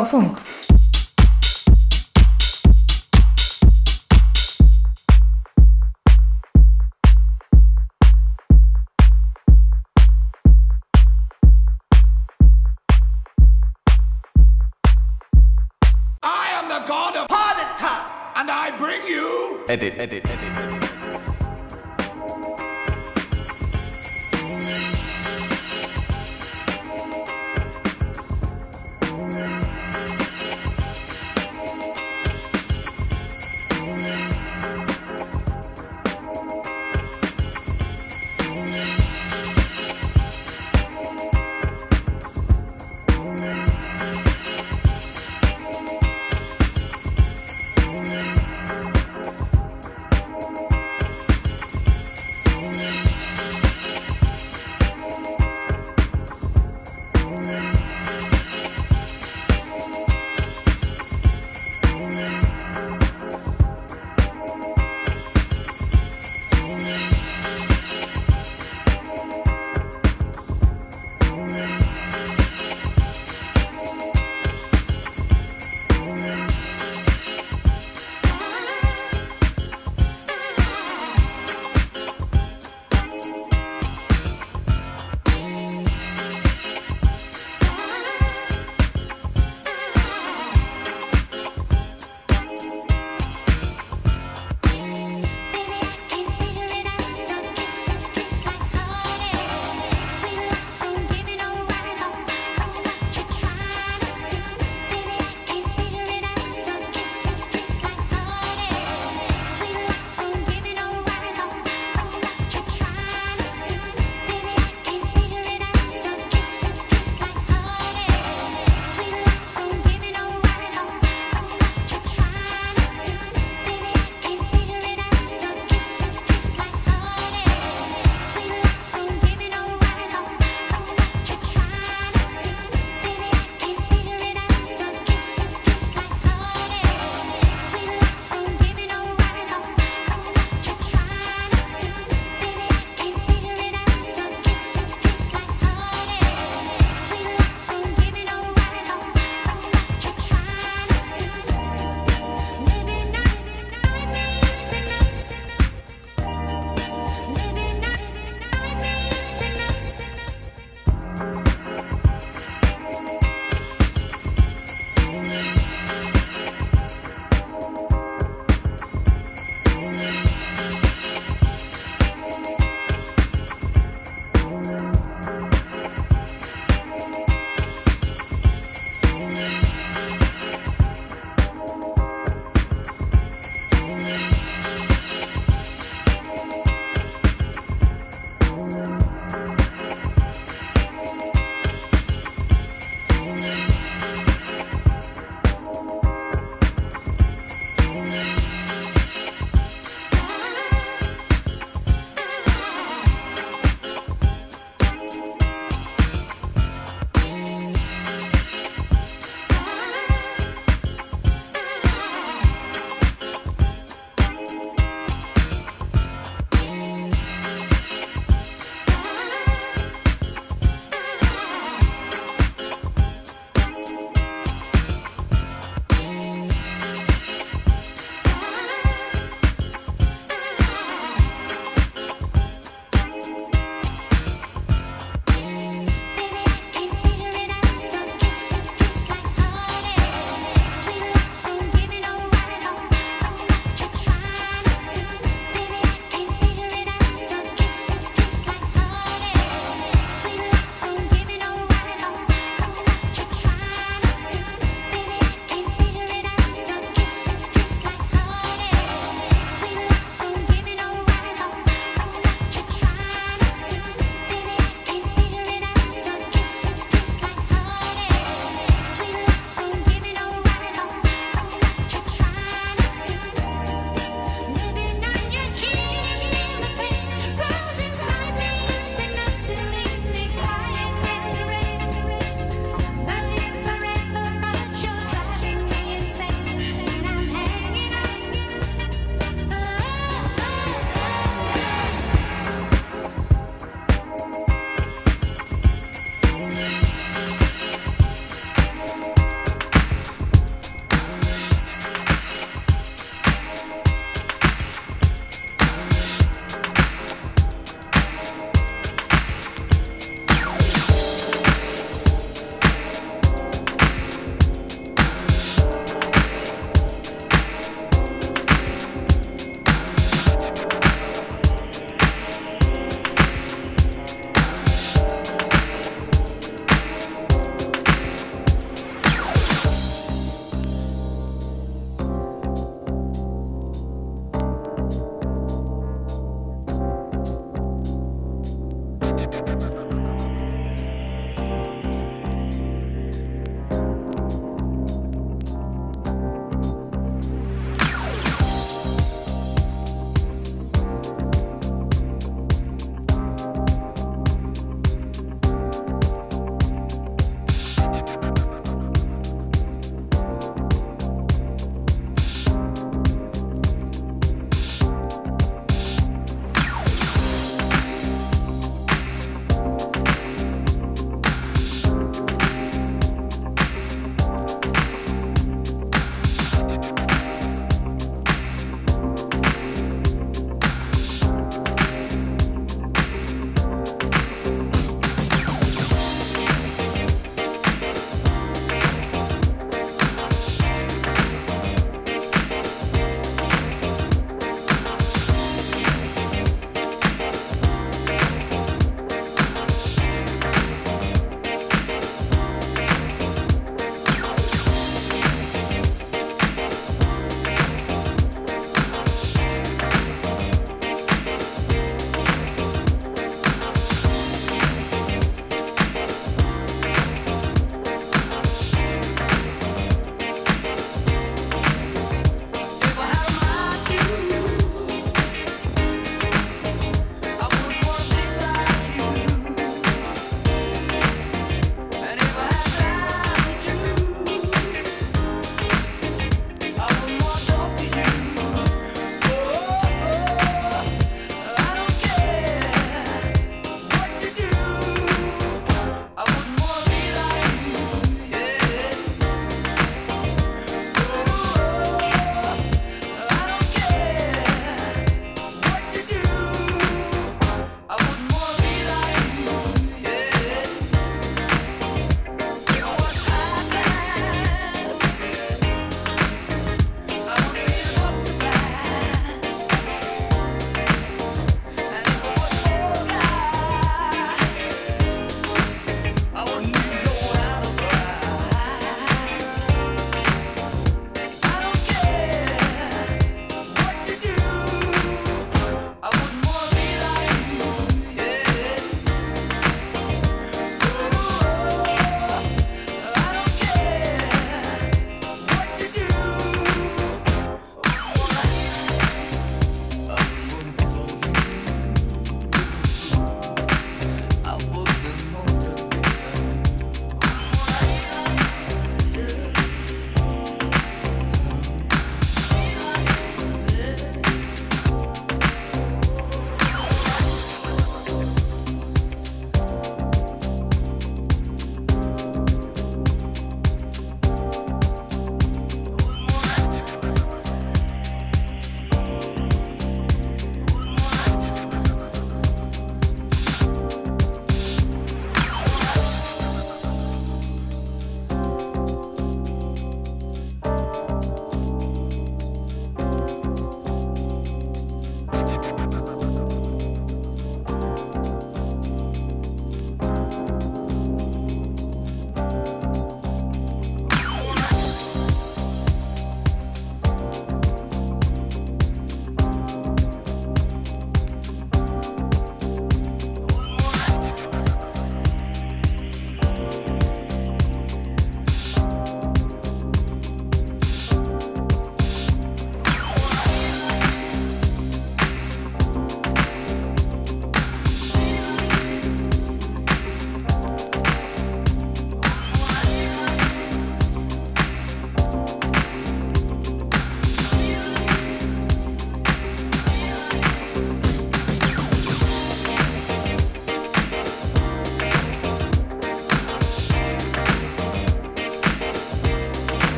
o Funk.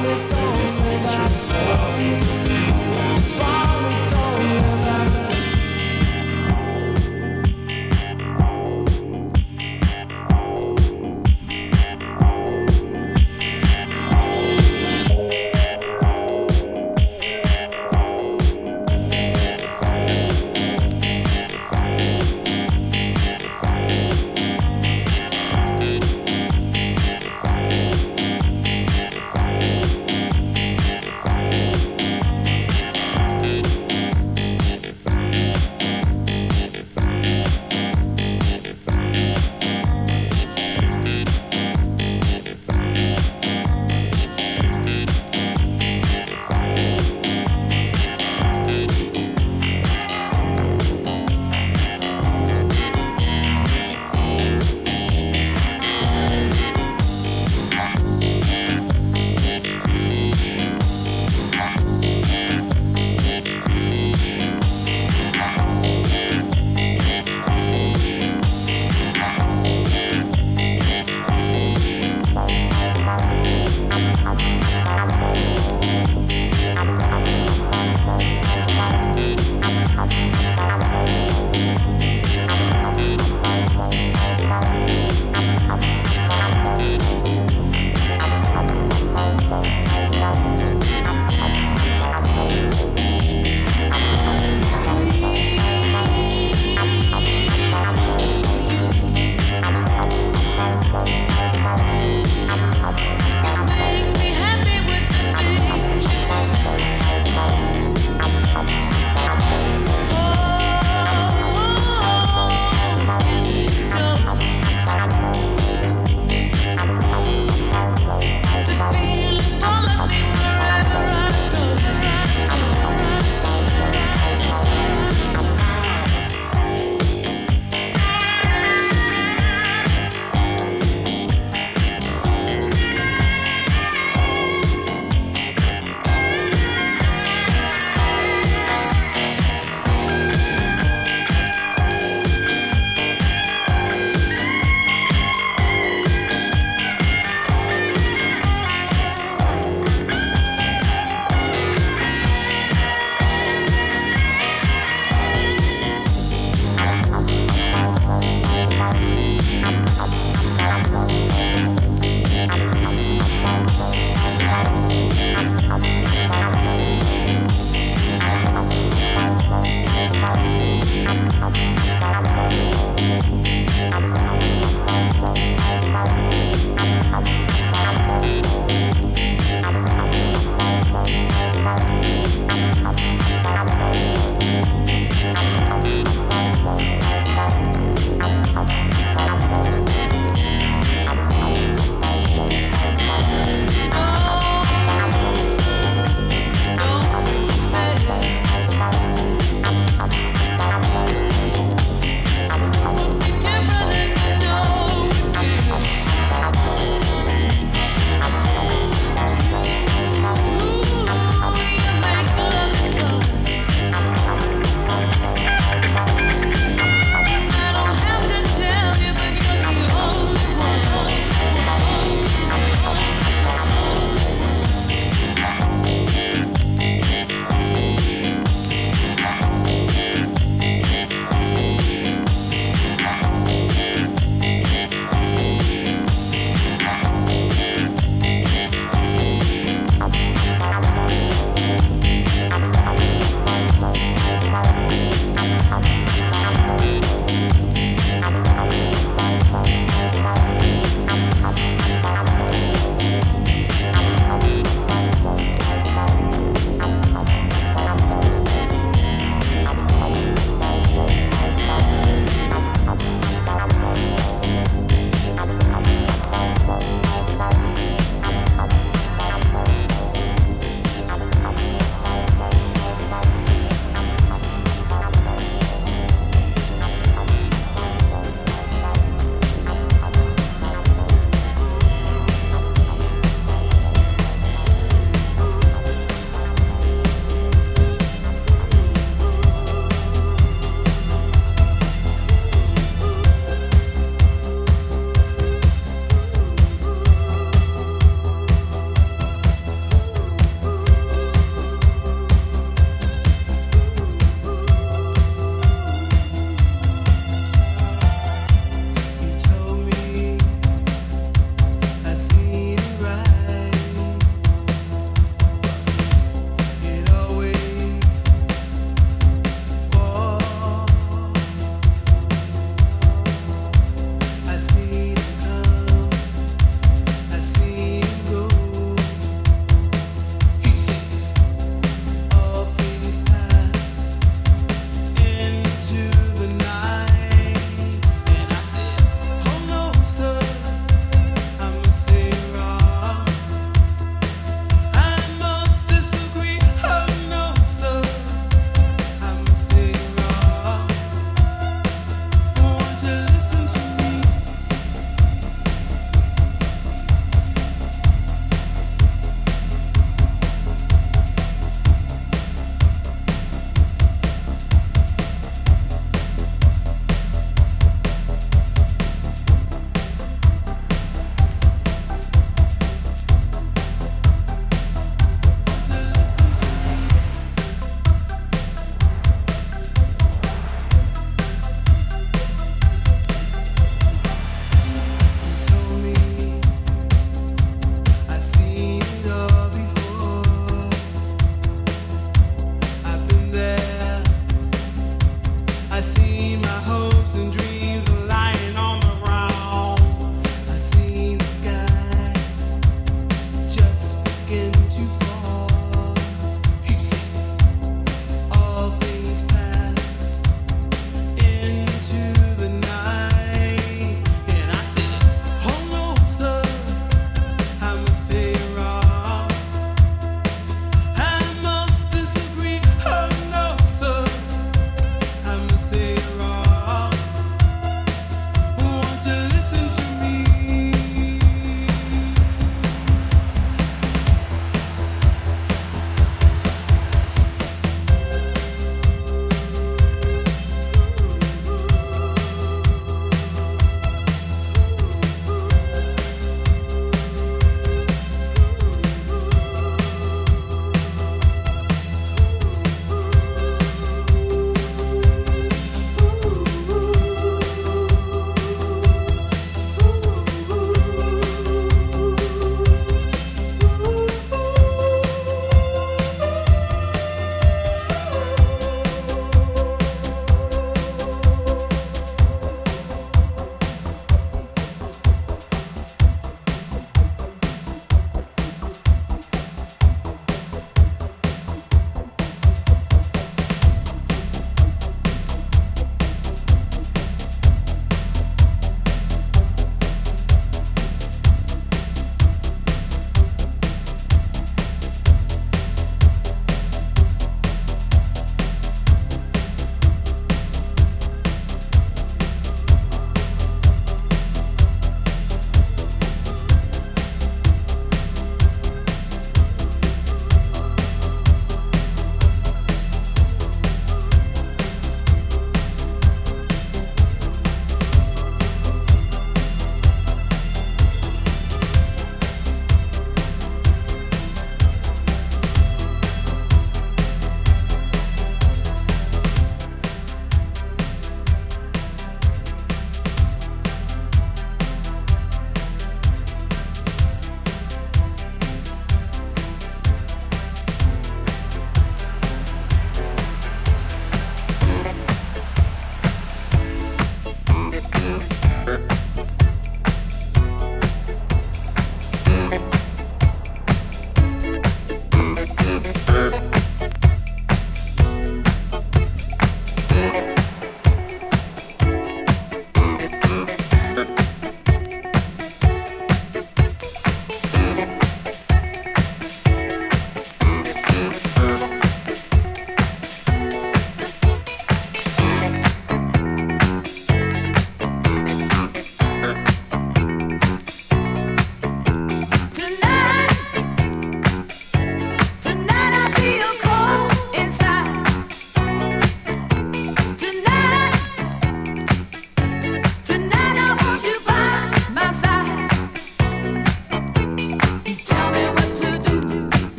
Promise, promise, promise,